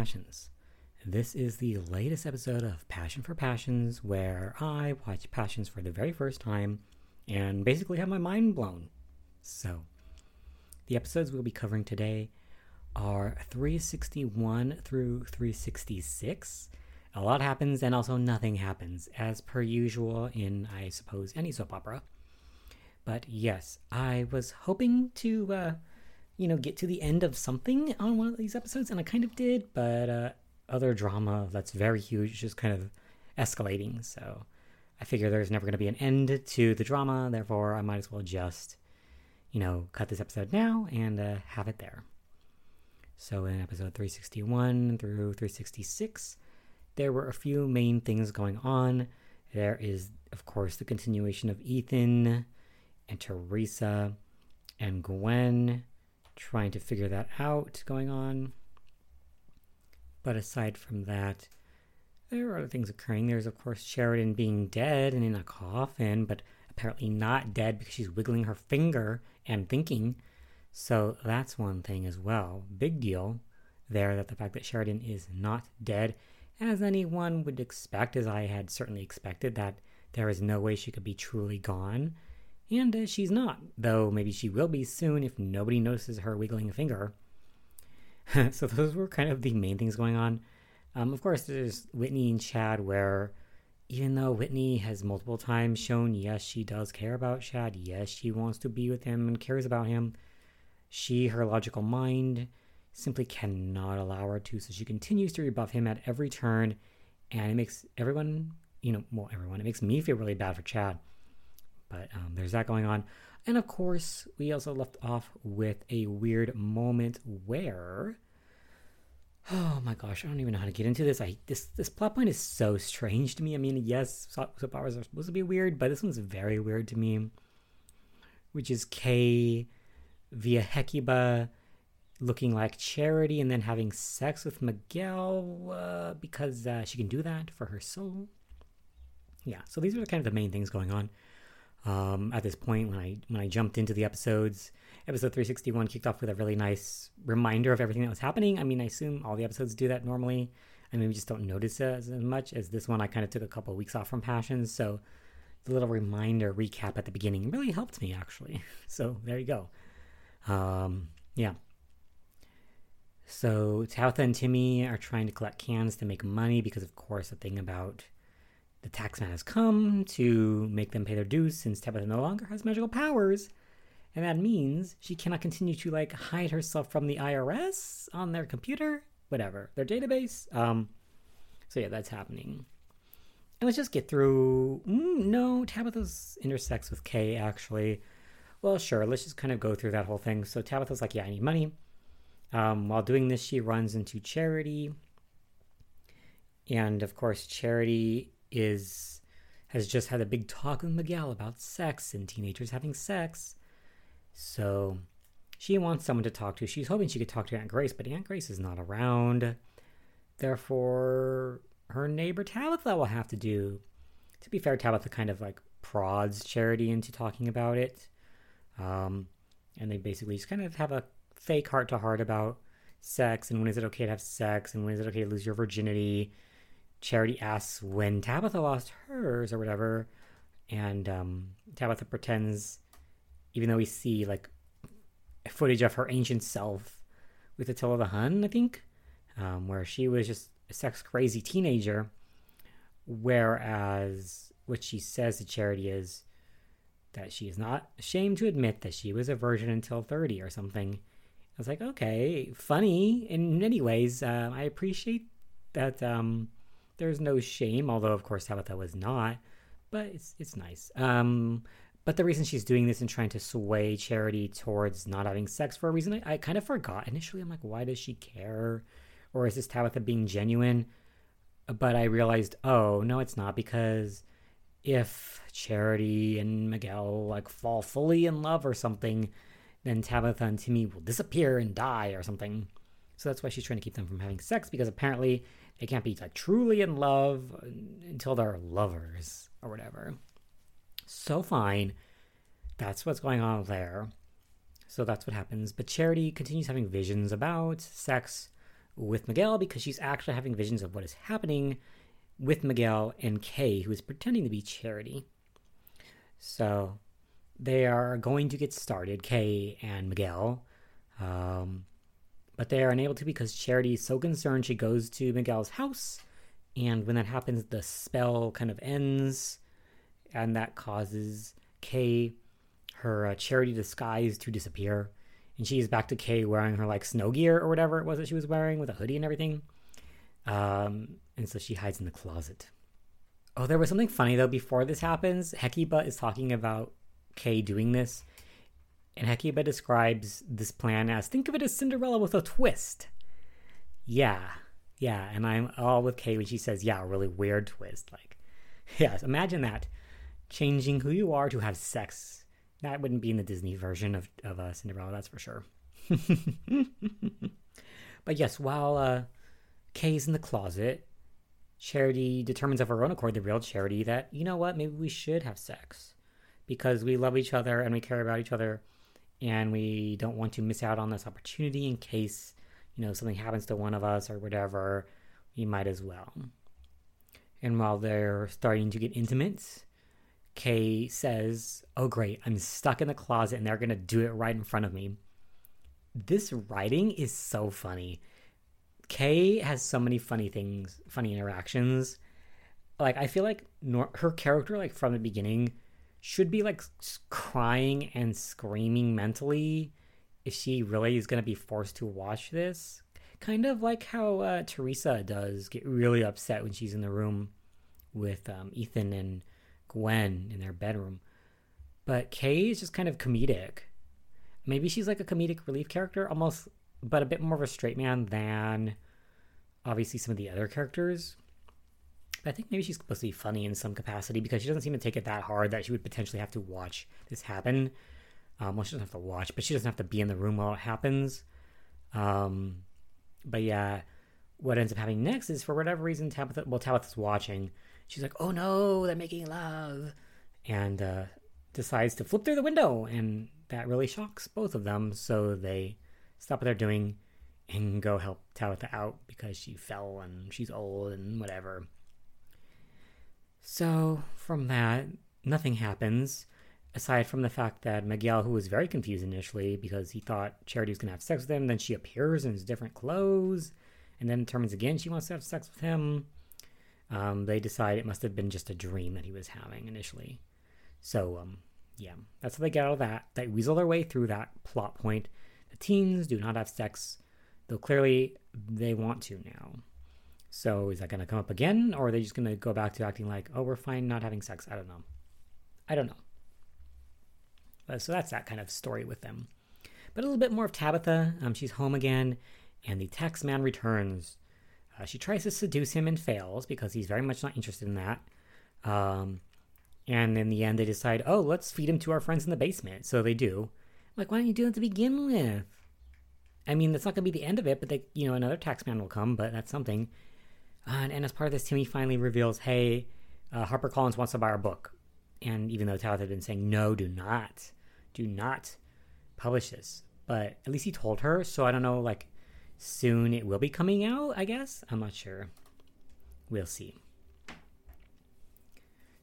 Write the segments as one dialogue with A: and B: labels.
A: passions. This is the latest episode of Passion for Passions, where I watch Passions for the very first time and basically have my mind blown. So, the episodes we'll be covering today are 361 through 366. A lot happens and also nothing happens, as per usual in, I suppose, any soap opera. But yes, I was hoping to, uh, you know, get to the end of something on one of these episodes, and I kind of did, but uh, other drama that's very huge just kind of escalating. So I figure there's never going to be an end to the drama, therefore, I might as well just, you know, cut this episode now and uh, have it there. So in episode 361 through 366, there were a few main things going on. There is, of course, the continuation of Ethan and Teresa and Gwen trying to figure that out going on. But aside from that, there are other things occurring. There's, of course, Sheridan being dead and in a coffin, but apparently not dead because she's wiggling her finger and thinking. So that's one thing as well. Big deal there that the fact that Sheridan is not dead, as anyone would expect, as I had certainly expected, that there is no way she could be truly gone. And uh, she's not, though maybe she will be soon if nobody notices her wiggling a finger. so those were kind of the main things going on. Um, of course, there's Whitney and Chad, where even though Whitney has multiple times shown, yes, she does care about Chad, yes, she wants to be with him and cares about him, she, her logical mind, simply cannot allow her to. So she continues to rebuff him at every turn, and it makes everyone, you know, well, everyone, it makes me feel really bad for Chad. But um, there's that going on. And of course, we also left off with a weird moment where. Oh my gosh, I don't even know how to get into this. I this this plot point is so strange to me. I mean, yes, soap operas are supposed to be weird, but this one's very weird to me. Which is Kay via Hecuba looking like Charity and then having sex with Miguel uh, because uh, she can do that for her soul. Yeah, so these are kind of the main things going on. Um, at this point, when I when I jumped into the episodes, episode 361 kicked off with a really nice reminder of everything that was happening. I mean, I assume all the episodes do that normally. I mean, we just don't notice as, as much as this one. I kind of took a couple of weeks off from Passions, so the little reminder recap at the beginning really helped me actually. So there you go. Um, yeah. So Tabitha and Timmy are trying to collect cans to make money because, of course, the thing about the taxman has come to make them pay their dues since Tabitha no longer has magical powers. And that means she cannot continue to like hide herself from the IRS on their computer, whatever, their database. Um, so yeah, that's happening. And let's just get through. Mm, no, Tabitha's intersects with Kay actually. Well, sure. Let's just kind of go through that whole thing. So Tabitha's like, "Yeah, I need money." Um, while doing this, she runs into Charity, and of course, Charity is has just had a big talk with Miguel about sex and teenagers having sex. So she wants someone to talk to. She's hoping she could talk to Aunt Grace, but Aunt Grace is not around. Therefore, her neighbor Tabitha will have to do. To be fair, Tabitha kind of like prods Charity into talking about it. Um, and they basically just kind of have a fake heart to heart about sex and when is it okay to have sex and when is it okay to lose your virginity Charity asks when Tabitha lost hers or whatever, and um, Tabitha pretends, even though we see like footage of her ancient self with Attila the Hun, I think, um, where she was just a sex crazy teenager, whereas what she says to Charity is that she is not ashamed to admit that she was a virgin until 30 or something. I was like, okay, funny in many ways. Uh, I appreciate that um, there's no shame, although of course Tabitha was not, but it's it's nice. Um, but the reason she's doing this and trying to sway Charity towards not having sex for a reason I, I kind of forgot initially. I'm like, why does she care? Or is this Tabitha being genuine? But I realized, oh no, it's not because if Charity and Miguel like fall fully in love or something, then Tabitha and Timmy will disappear and die or something. So that's why she's trying to keep them from having sex because apparently they can't be like truly in love until they're lovers or whatever. So fine. That's what's going on there. So that's what happens. But Charity continues having visions about sex with Miguel because she's actually having visions of what is happening with Miguel and Kay, who is pretending to be Charity. So they are going to get started, Kay and Miguel. Um, but they are unable to because Charity is so concerned she goes to Miguel's house. And when that happens, the spell kind of ends. And that causes Kay her uh, charity disguise to disappear. And she's back to Kay wearing her like snow gear or whatever it was that she was wearing with a hoodie and everything. Um, and so she hides in the closet. Oh, there was something funny though before this happens. Hecuba is talking about Kay doing this, and Hecuba describes this plan as think of it as Cinderella with a twist. Yeah, yeah, and I'm all with Kay when she says, yeah, a really weird twist. Like, yes, imagine that. Changing who you are to have sex that wouldn't be in the Disney version of, of uh, Cinderella, that's for sure. but yes, while uh, Kay's in the closet, Charity determines of her own accord, the real Charity, that, you know what, maybe we should have sex because we love each other and we care about each other and we don't want to miss out on this opportunity in case, you know, something happens to one of us or whatever, we might as well. And while they're starting to get intimate, Kay says, Oh, great, I'm stuck in the closet and they're to do it right in front of me. This writing is so funny. Kay has so many funny things, funny interactions. Like, I feel like nor- her character, like, from the beginning, should be like crying and screaming mentally if she really is going to be forced to watch this. Kind of like how uh, Teresa does get really upset when she's in the room with um, Ethan and Gwen in their bedroom. But Kay is just kind of comedic. Maybe she's like a comedic relief character, almost, but a bit more of a straight man than obviously some of the other characters. I think maybe she's supposed to be funny in some capacity because she doesn't seem to take it that hard that she would potentially have to watch this happen. Um, well, she doesn't have to watch, but she doesn't have to be in the room while it happens. Um, but yeah, what ends up happening next is for whatever reason, Tabitha, well, Tabitha's watching, she's like, "Oh no, they're making love," and uh, decides to flip through the window, and that really shocks both of them. So they stop what they're doing and go help Tabitha out because she fell and she's old and whatever. So from that, nothing happens aside from the fact that Miguel, who was very confused initially because he thought Charity was going to have sex with him, then she appears in his different clothes and then determines again she wants to have sex with him um, they decide it must have been just a dream that he was having initially. So, um, yeah, that's how they get out of that. They weasel their way through that plot point. The teens do not have sex, though clearly they want to now. So, is that going to come up again, or are they just going to go back to acting like, oh, we're fine not having sex? I don't know. I don't know. But, so that's that kind of story with them. But a little bit more of Tabitha. Um, she's home again, and the tax man returns uh, she tries to seduce him and fails because he's very much not interested in that. Um, and in the end, they decide, oh, let's feed him to our friends in the basement. So they do. I'm like, why don't you do it to begin with? I mean, that's not going to be the end of it, but they, you know, another taxman will come, but that's something. Uh, and, and, as part of this, Timmy finally reveals, hey, uh, Harper Collins wants to buy our book. And even though Tabitha had been saying, no, do not, do not publish this. But at least he told her, so I don't know, like, soon it will be coming out, I guess. I'm not sure. We'll see.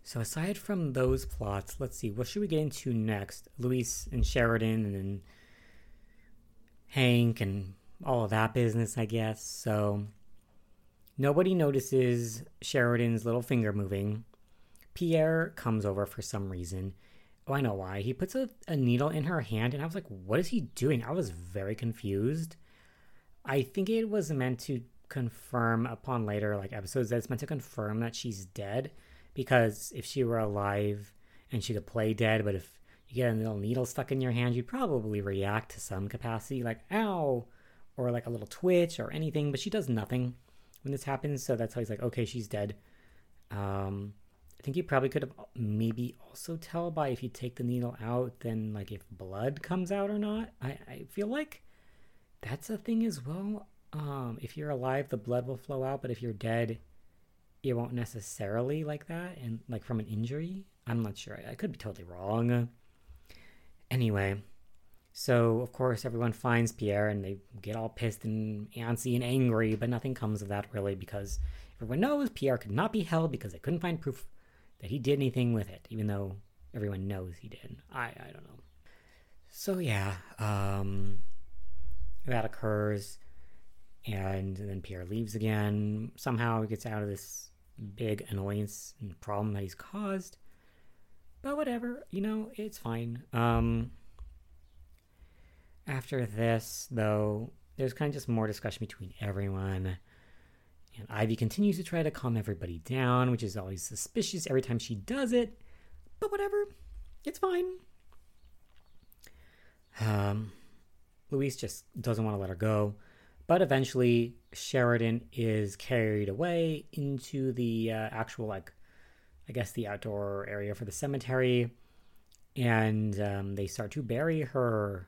A: So aside from those plots, let's see, what should we get into next? Luis and Sheridan and then Hank and all of that business, I guess. So nobody notices Sheridan's little finger moving. Pierre comes over for some reason. Oh, I know why. He puts a, a needle in her hand, and I was like, what is he doing? I was very confused. I think it was meant to confirm upon later like episodes that it's meant to confirm that she's dead because if she were alive and she could play dead, but if you get a little needle stuck in your hand, you'd probably react to some capacity, like ow, or like a little twitch or anything. But she does nothing when this happens, so that's how he's like, okay, she's dead. Um, I think you probably could have maybe also tell by if you take the needle out, then like if blood comes out or not. I, I feel like that's a thing as well. Um, if you're alive, the blood will flow out, but if you're dead, it won't necessarily like that, and like from an injury. I'm not sure. I could be totally wrong. Anyway, So, of course, everyone finds Pierre and they get all pissed and antsy and angry, but nothing comes of that really because everyone knows Pierre could not be held because they couldn't find proof that he did anything with it, even though everyone knows he did. I, I don't know. So, yeah, um, that occurs, and then Pierre leaves again. Somehow he gets out of this big annoyance and problem that he's caused. But whatever, you know, it's fine. Um, after this, though, there's kind of just more discussion between everyone. And Ivy continues to try to calm everybody down, which is always suspicious every time she does it. But whatever, it's fine. Um, Luis just doesn't want to let her go. But eventually, Sheridan is carried away into the uh, actual, like, I guess, the outdoor area for the cemetery. And um, they start to bury her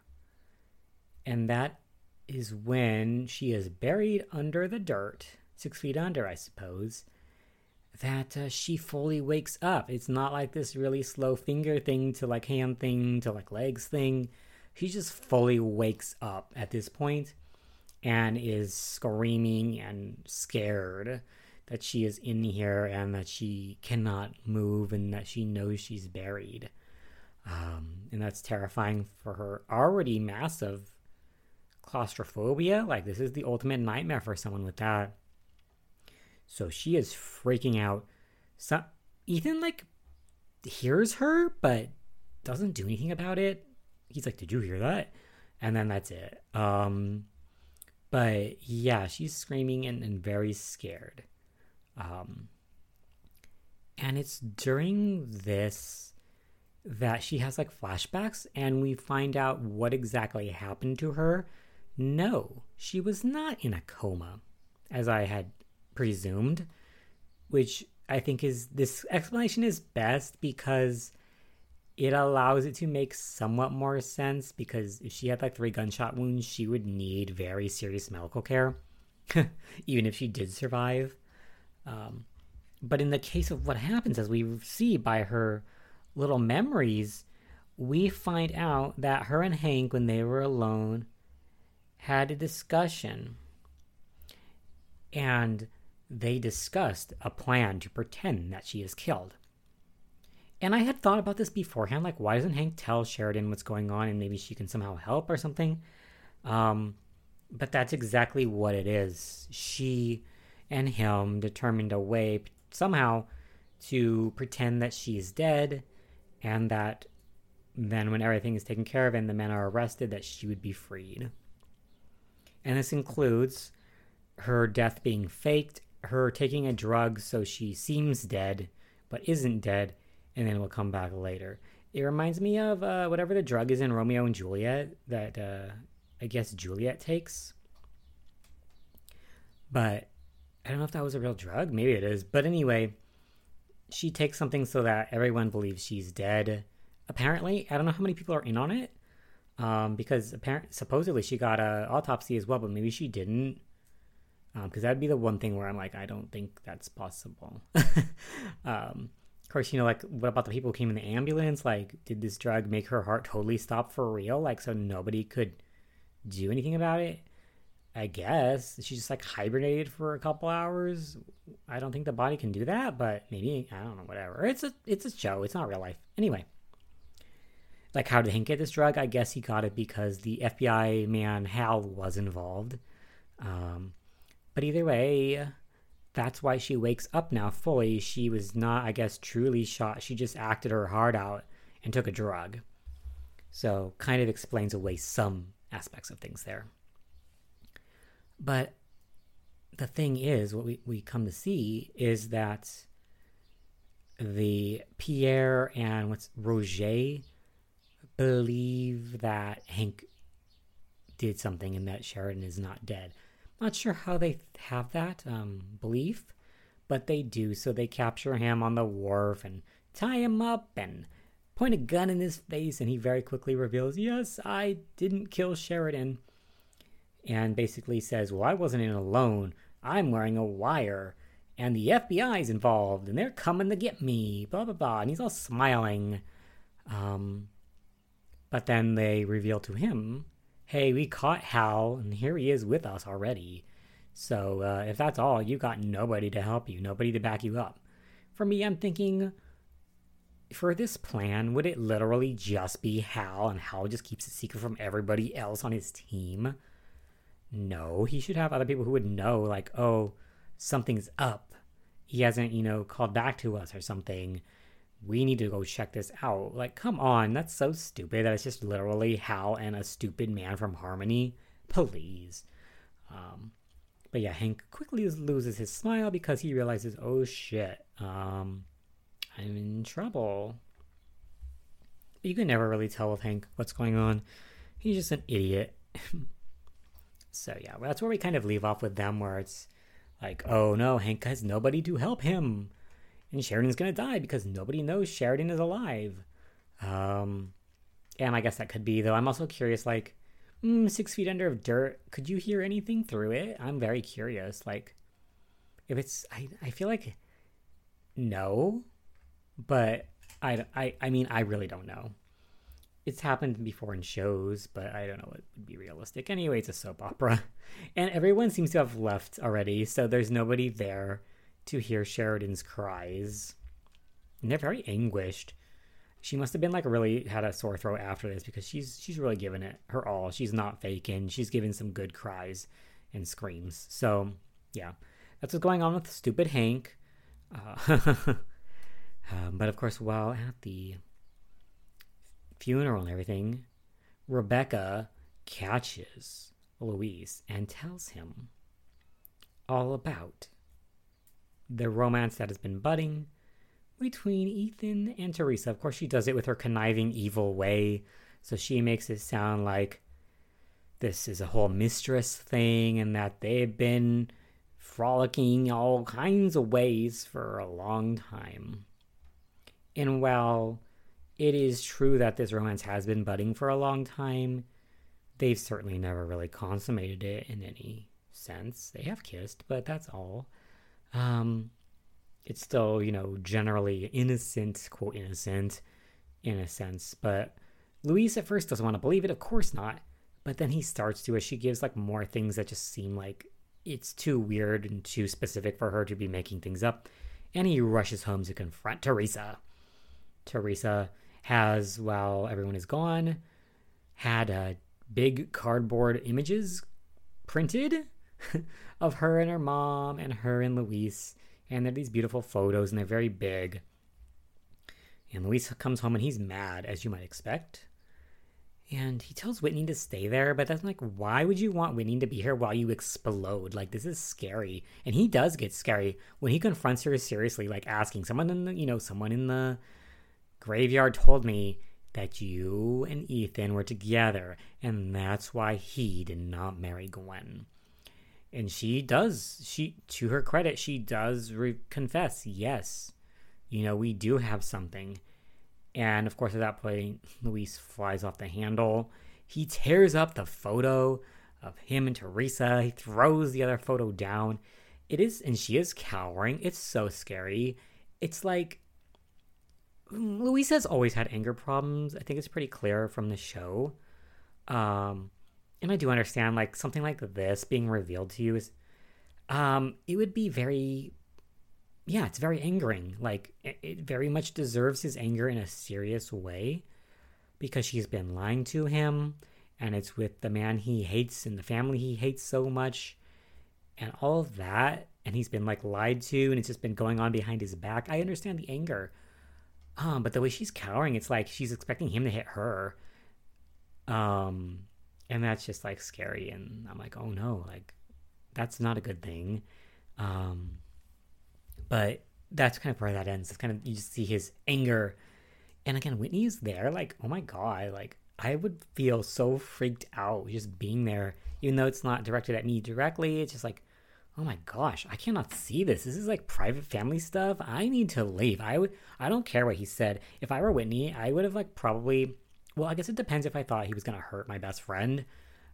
A: and that is when she is buried under the dirt, six feet under, I suppose, that uh, she fully wakes up. It's not like this really slow finger thing to like hand thing to like legs thing. She just fully wakes up at this point and is screaming and scared that she is in here and that she cannot move and that she knows she's buried. Um, and that's terrifying for her already massive claustrophobia. Like, this is the ultimate nightmare for someone with that. So she is freaking out. So Ethan, like, hears her, but doesn't do anything about it. He's like, Did you hear that? And then that's it. Um, but yeah, she's screaming and, and very scared. Um, and it's during this that she has like flashbacks, and we find out what exactly happened to her no, she was not in a coma, as I had presumed, which I think is this explanation is best because it allows it to make somewhat more sense because if she had like three gunshot wounds, she would need very serious medical care, even if she did survive. Um, but in the case of what happens, as we see by her little memories, we find out that her and Hank, when they were alone, had a discussion and they discussed a plan to pretend that she is killed. And I had thought about this beforehand, like why doesn't Hank tell Sheridan what's going on and maybe she can somehow help or something? Um, but that's exactly what it is. She and him determined a way somehow to pretend that she's dead and that then when everything is taken care of and the men are arrested that she would be freed and this includes her death being faked, her taking a drug so she seems dead but isn't dead, and then we'll come back later. It reminds me of uh, whatever the drug is in Romeo and Juliet that uh, I guess Juliet takes. But I don't know if that was a real drug. Maybe it is. But anyway, she takes something so that everyone believes she's dead. Apparently, I don't know how many people are in on it um, because apparently supposedly she got a autopsy as well, but maybe she didn't. Because um, that'd be the one thing where I'm like, I don't think that's possible. um, of course, you know, like, what about the people who came in the ambulance? Like, did this drug make her heart totally stop for real? Like, so nobody could do anything about it? I guess she just like hibernated for a couple hours. I don't think the body can do that, but maybe I don't know. Whatever. It's a it's a show. It's not real life. Anyway, like how did Hank get this drug? I guess he got it because the FBI man Hal was involved. Um, but either way, that's why she wakes up now fully. She was not, I guess, truly shot. She just acted her heart out and took a drug. So, kind of explains away some aspects of things there. But the thing is, what we, we come to see is that the Pierre and what's Roger believe that Hank did something and that Sheridan is not dead. Not sure how they have that um, belief, but they do. So they capture him on the wharf and tie him up and point a gun in his face, and he very quickly reveals, Yes, I didn't kill Sheridan. And basically says, Well, I wasn't in alone. I'm wearing a wire, and the FBI's involved, and they're coming to get me, blah, blah, blah. And he's all smiling. Um, But then they reveal to him, hey, we caught Hal, and here he is with us already. So uh, if that's all, you got nobody to help you, nobody to back you up. For me, I'm thinking, for this plan, would it literally just be Hal, and Hal just keeps it secret from everybody else on his team? No, he should have other people who would know, like, oh, something's up. He hasn't, you know, called back to us or something. We need to go check this out. Like, come on, that's so stupid That's just literally Hal and a stupid man from Harmony. Please. Um, but yeah, Hank quickly loses his smile because he realizes, oh shit, um, I'm in trouble. You can never really tell with Hank what's going on. He's just an idiot. so yeah, that's where we kind of leave off with them, where it's like, oh no, Hank has nobody to help him, and Sheridan's gonna die because nobody knows Sheridan is alive. Um, and I guess that could be though. I'm also curious, like, mm, six feet under of dirt. Could you hear anything through it? I'm very curious. Like, if it's, I, I feel like no, but I, I, I mean, I really don't know. It's happened before in shows, but I don't know what would be realistic. Anyway, it's a soap opera, and everyone seems to have left already, so there's nobody there to hear Sheridan's cries. And they're very anguished. She must have been like really had a sore throat after this because she's she's really giving it her all. She's not faking. She's giving some good cries and screams. So yeah, that's what's going on with stupid Hank. Uh, um, but of course, while at the funeral and everything, Rebecca catches Luis and tells him all about the romance that has been budding between Ethan and Teresa. Of course, she does it with her conniving, evil way. So she makes it sound like this is a whole mistress thing and that they've been frolicking all kinds of ways for a long time. And while it is true that this romance has been budding for a long time, they've certainly never really consummated it in any sense. They have kissed, but that's all. Um, it's still, you know, generally innocent, quote, innocent in a sense. But Luis at first doesn't want to believe it, of course not. But then he starts to as she gives like more things that just seem like it's too weird and too specific for her to be making things up. And he rushes home to confront Teresa. Teresa has, while everyone is gone, had a big cardboard images printed of her and her mom and her and Luis. And they're these beautiful photos and they're very big. And Luis comes home and he's mad, as you might expect. And he tells Whitney to stay there, but that's like, why would you want Whitney to be here while you explode? Like, this is scary. And he does get scary when he confronts her seriously, like asking someone in the, you know, someone in the graveyard told me that you and Ethan were together, and that's why he did not marry Gwen. And she does, she, to her credit, she does re- confess, yes, you know, we do have something and of course, at that point, Luis flies off the handle. He tears up the photo of him and Teresa. He throws the other photo down. It is, and she is cowering. It's so scary. It's like Luis has always had anger problems. I think it's pretty clear from the show. Um, and I do understand, like, something like this being revealed to you is, um, it would be very yeah, it's very angering. Like, it very much deserves his anger in a serious way because she's been lying to him and it's with the man he hates and the family he hates so much and all of that. And he's been like lied to and it's just been going on behind his back. I understand the anger. Um, but the way she's cowering, it's like she's expecting him to hit her. Um, and that's just like scary. And I'm like, oh no, like that's not a good thing. Um, but that's kind of where that ends. It's kind of you just see his anger, and again, Whitney is there. Like, oh my god, like I would feel so freaked out just being there, even though it's not directed at me directly. It's just like, oh my gosh, I cannot see this. This is like private family stuff. I need to leave. I would. I don't care what he said. If I were Whitney, I would have like probably. Well, I guess it depends if I thought he was gonna hurt my best friend.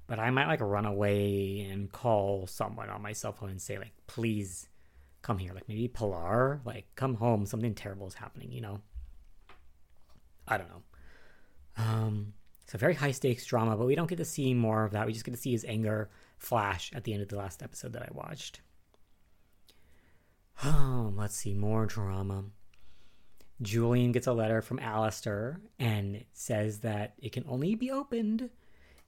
A: But I might like run away and call someone on my cell phone and say like, please come here. Like maybe Pilar, like come home, something terrible is happening, you know? I don't know. Um, So very high stakes drama, but we don't get to see more of that. We just get to see his anger flash at the end of the last episode that I watched. Oh, let's see more drama. Julian gets a letter from Alistair and says that it can only be opened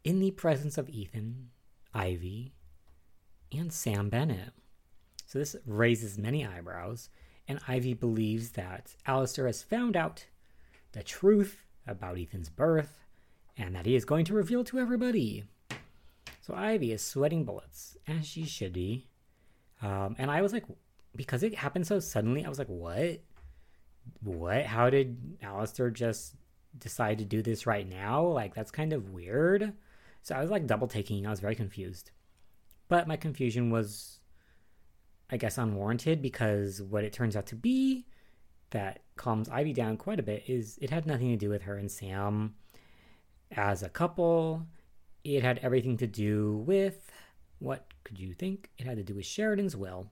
A: in the presence of Ethan, Ivy, and Sam Bennett. So this raises many eyebrows, and Ivy believes that Alistair has found out the truth about Ethan's birth and that he is going to reveal to everybody. So Ivy is sweating bullets, as she should be. Um, and I was like, because it happened so suddenly, I was like, what? What? How did Alistair just decide to do this right now? Like, that's kind of weird. So I was like double taking. I was very confused. But my confusion was, I guess, unwarranted because what it turns out to be that calms Ivy down quite a bit is it had nothing to do with her and Sam as a couple. It had everything to do with what could you think? It had to do with Sheridan's will,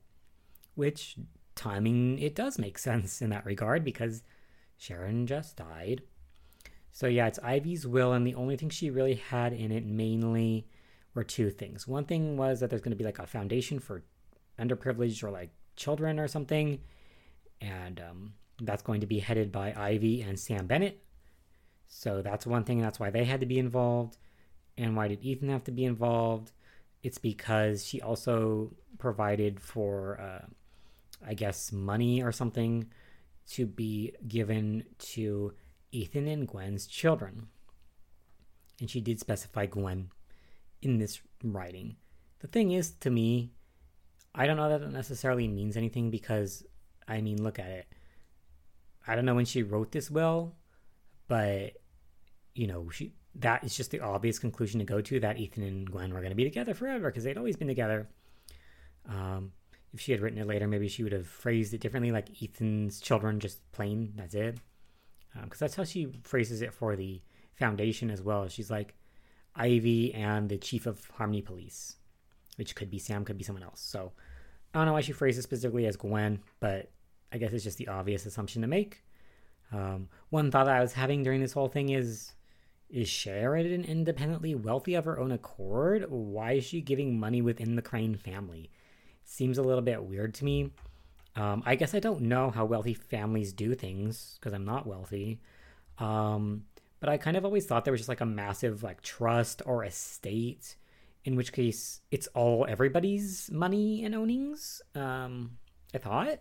A: which timing it does make sense in that regard because Sharon just died. So yeah, it's Ivy's will, and the only thing she really had in it mainly were two things. One thing was that there's going to be like a foundation for underprivileged or like children or something, and um, that's going to be headed by Ivy and Sam Bennett. So that's one thing. And that's why they had to be involved. And why did Ethan have to be involved? It's because she also provided for, uh, I guess, money or something to be given to Ethan and Gwen's children. And she did specify Gwen in this writing. The thing is, to me, I don't know that it necessarily means anything because, I mean, look at it. I don't know when she wrote this will, but you know, she that is just the obvious conclusion to go to that Ethan and Gwen were going to be together forever because they'd always been together. Um, if she had written it later, maybe she would have phrased it differently, like Ethan's children, just plain. That's it. Because um, that's how she phrases it for the foundation as well. She's like Ivy and the chief of Harmony Police, which could be Sam, could be someone else. So I don't know why she phrased it specifically as Gwen, but I guess it's just the obvious assumption to make. Um, one thought that I was having during this whole thing is is Sheridan independently wealthy of her own accord? Why is she giving money within the Crane family? Seems a little bit weird to me. Um, I guess I don't know how wealthy families do things because I'm not wealthy. Um, but I kind of always thought there was just like a massive like trust or estate, in which case it's all everybody's money and ownings. Um, I thought.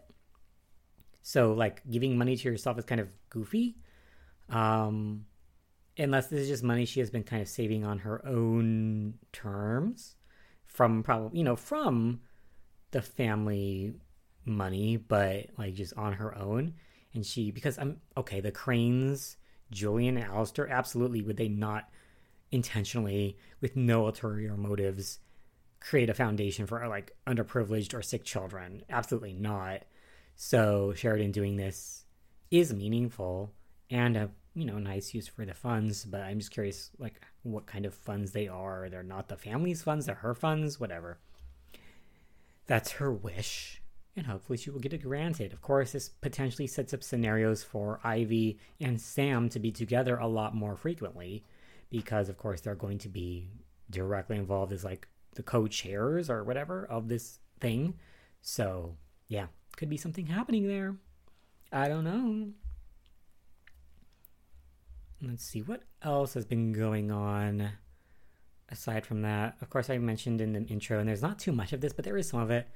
A: So like giving money to yourself is kind of goofy. Um, unless this is just money she has been kind of saving on her own terms from probably, you know, from the family money, but like just on her own. And she, because I'm okay, the Cranes, Julian and Alistair, absolutely would they not intentionally, with no ulterior motives, create a foundation for like underprivileged or sick children? Absolutely not. So Sheridan doing this is meaningful and a you know nice use for the funds, but I'm just curious like what kind of funds they are. They're not the family's funds, they're her funds, whatever. That's her wish, and hopefully she will get it granted. Of course, this potentially sets up scenarios for Ivy and Sam to be together a lot more frequently, because of course they're going to be directly involved as like the co-chairs or whatever of this thing. So yeah, could be something happening there. I don't know. Let's see what else has been going on aside from that. Of course, I mentioned in the intro, and there's not too much of this, but there is some of it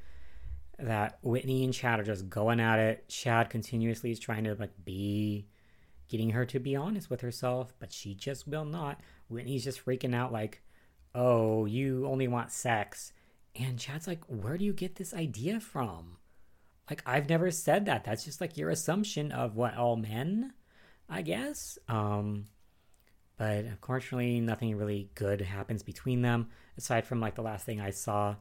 A: that Whitney and Chad are just going at it. Chad continuously is trying to like be getting her to be honest with herself, but she just will not. Whitney's just freaking out like, "Oh, you only want sex." And Chad's like, "Where do you get this idea from?" like I've never said that. That's just like your assumption of what all men, I guess. Um, but unfortunately, nothing really good happens between them aside from like the last thing I saw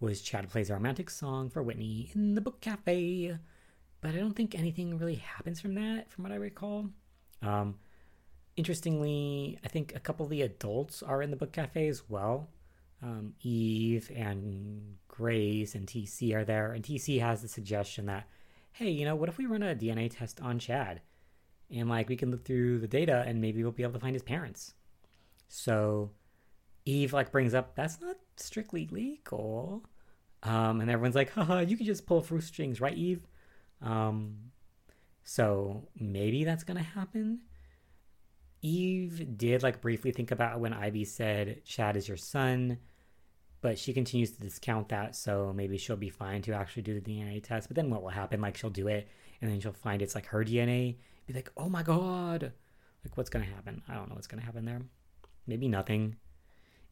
A: was Chad plays a romantic song for Whitney in the book cafe. But I don't think anything really happens from that, from what I recall. Um, interestingly, I think a couple of the adults are in the book cafe as well um, Eve and Grace and TC are there, and TC has the suggestion that, hey, you know, what if we run a DNA test on Chad, and like we can look through the data and maybe we'll be able to find his parents. So Eve like brings up that's not strictly legal. Um, and everyone's like, haha, you can just pull through strings, right, Eve? Um, so maybe that's gonna happen. Eve did like briefly think about when Ivy said Chad is your son, but she continues to discount that, so maybe she'll be fine to actually do the DNA test. But then what will happen? Like she'll do it and then she'll find it's like her DNA. Be like, oh my god. Like what's gonna happen? I don't know what's gonna happen there. Maybe nothing.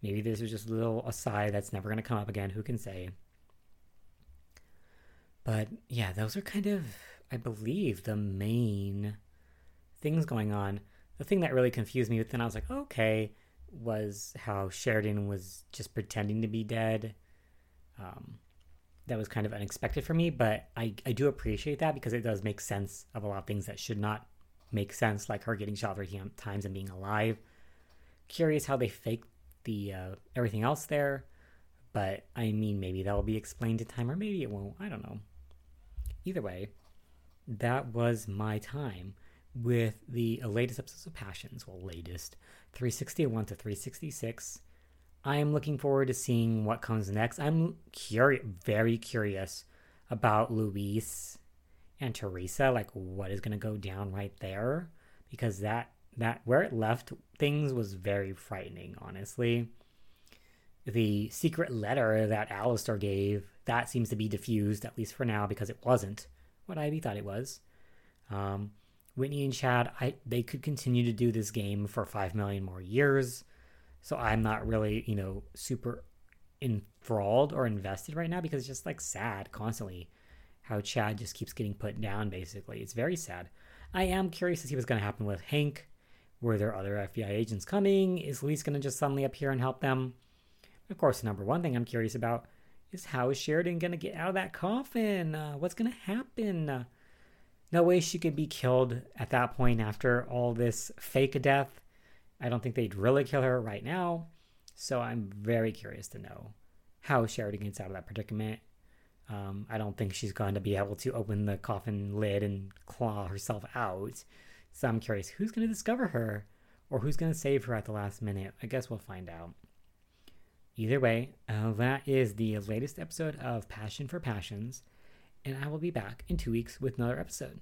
A: Maybe this is just a little aside that's never gonna come up again. Who can say? But yeah, those are kind of, I believe, the main things going on. The thing that really confused me, but then I was like, okay, was how Sheridan was just pretending to be dead. Um, that was kind of unexpected for me, but I, I do appreciate that because it does make sense of a lot of things that should not make sense, like her getting shot three times and being alive. Curious how they faked the uh, everything else there, but I mean, maybe that will be explained in time, or maybe it won't. I don't know. Either way, that was my time with the latest episodes of Passions. Well, latest 361 to 366. I am looking forward to seeing what comes next. I'm curious, very curious about Luis and Teresa. Like, what is going to go down right there? Because that that where it left things was very frightening. Honestly, the secret letter that Alistair gave that seems to be diffused at least for now because it wasn't what Ivy thought it was. Um, Whitney and Chad, I they could continue to do this game for five million more years. So I'm not really, you know, super enthralled or invested right now because it's just like sad constantly how Chad just keeps getting put down basically. It's very sad. I am curious to see what's going to happen with Hank. Were there other FBI agents coming? Is Luis going to just suddenly appear and help them? Of course, the number one thing I'm curious about is how is Sheridan going to get out of that coffin? Uh, what's going to happen? Uh, no way she could be killed at that point after all this fake death. I don't think they'd really kill her right now. So I'm very curious to know how Sheridan gets out of that predicament. Um, I don't think she's going to be able to open the coffin lid and claw herself out. So I'm curious who's going to discover her or who's going to save her at the last minute. I guess we'll find out. Either way, uh, that is the latest episode of Passion for Passions, and I will be back in two weeks with another episode.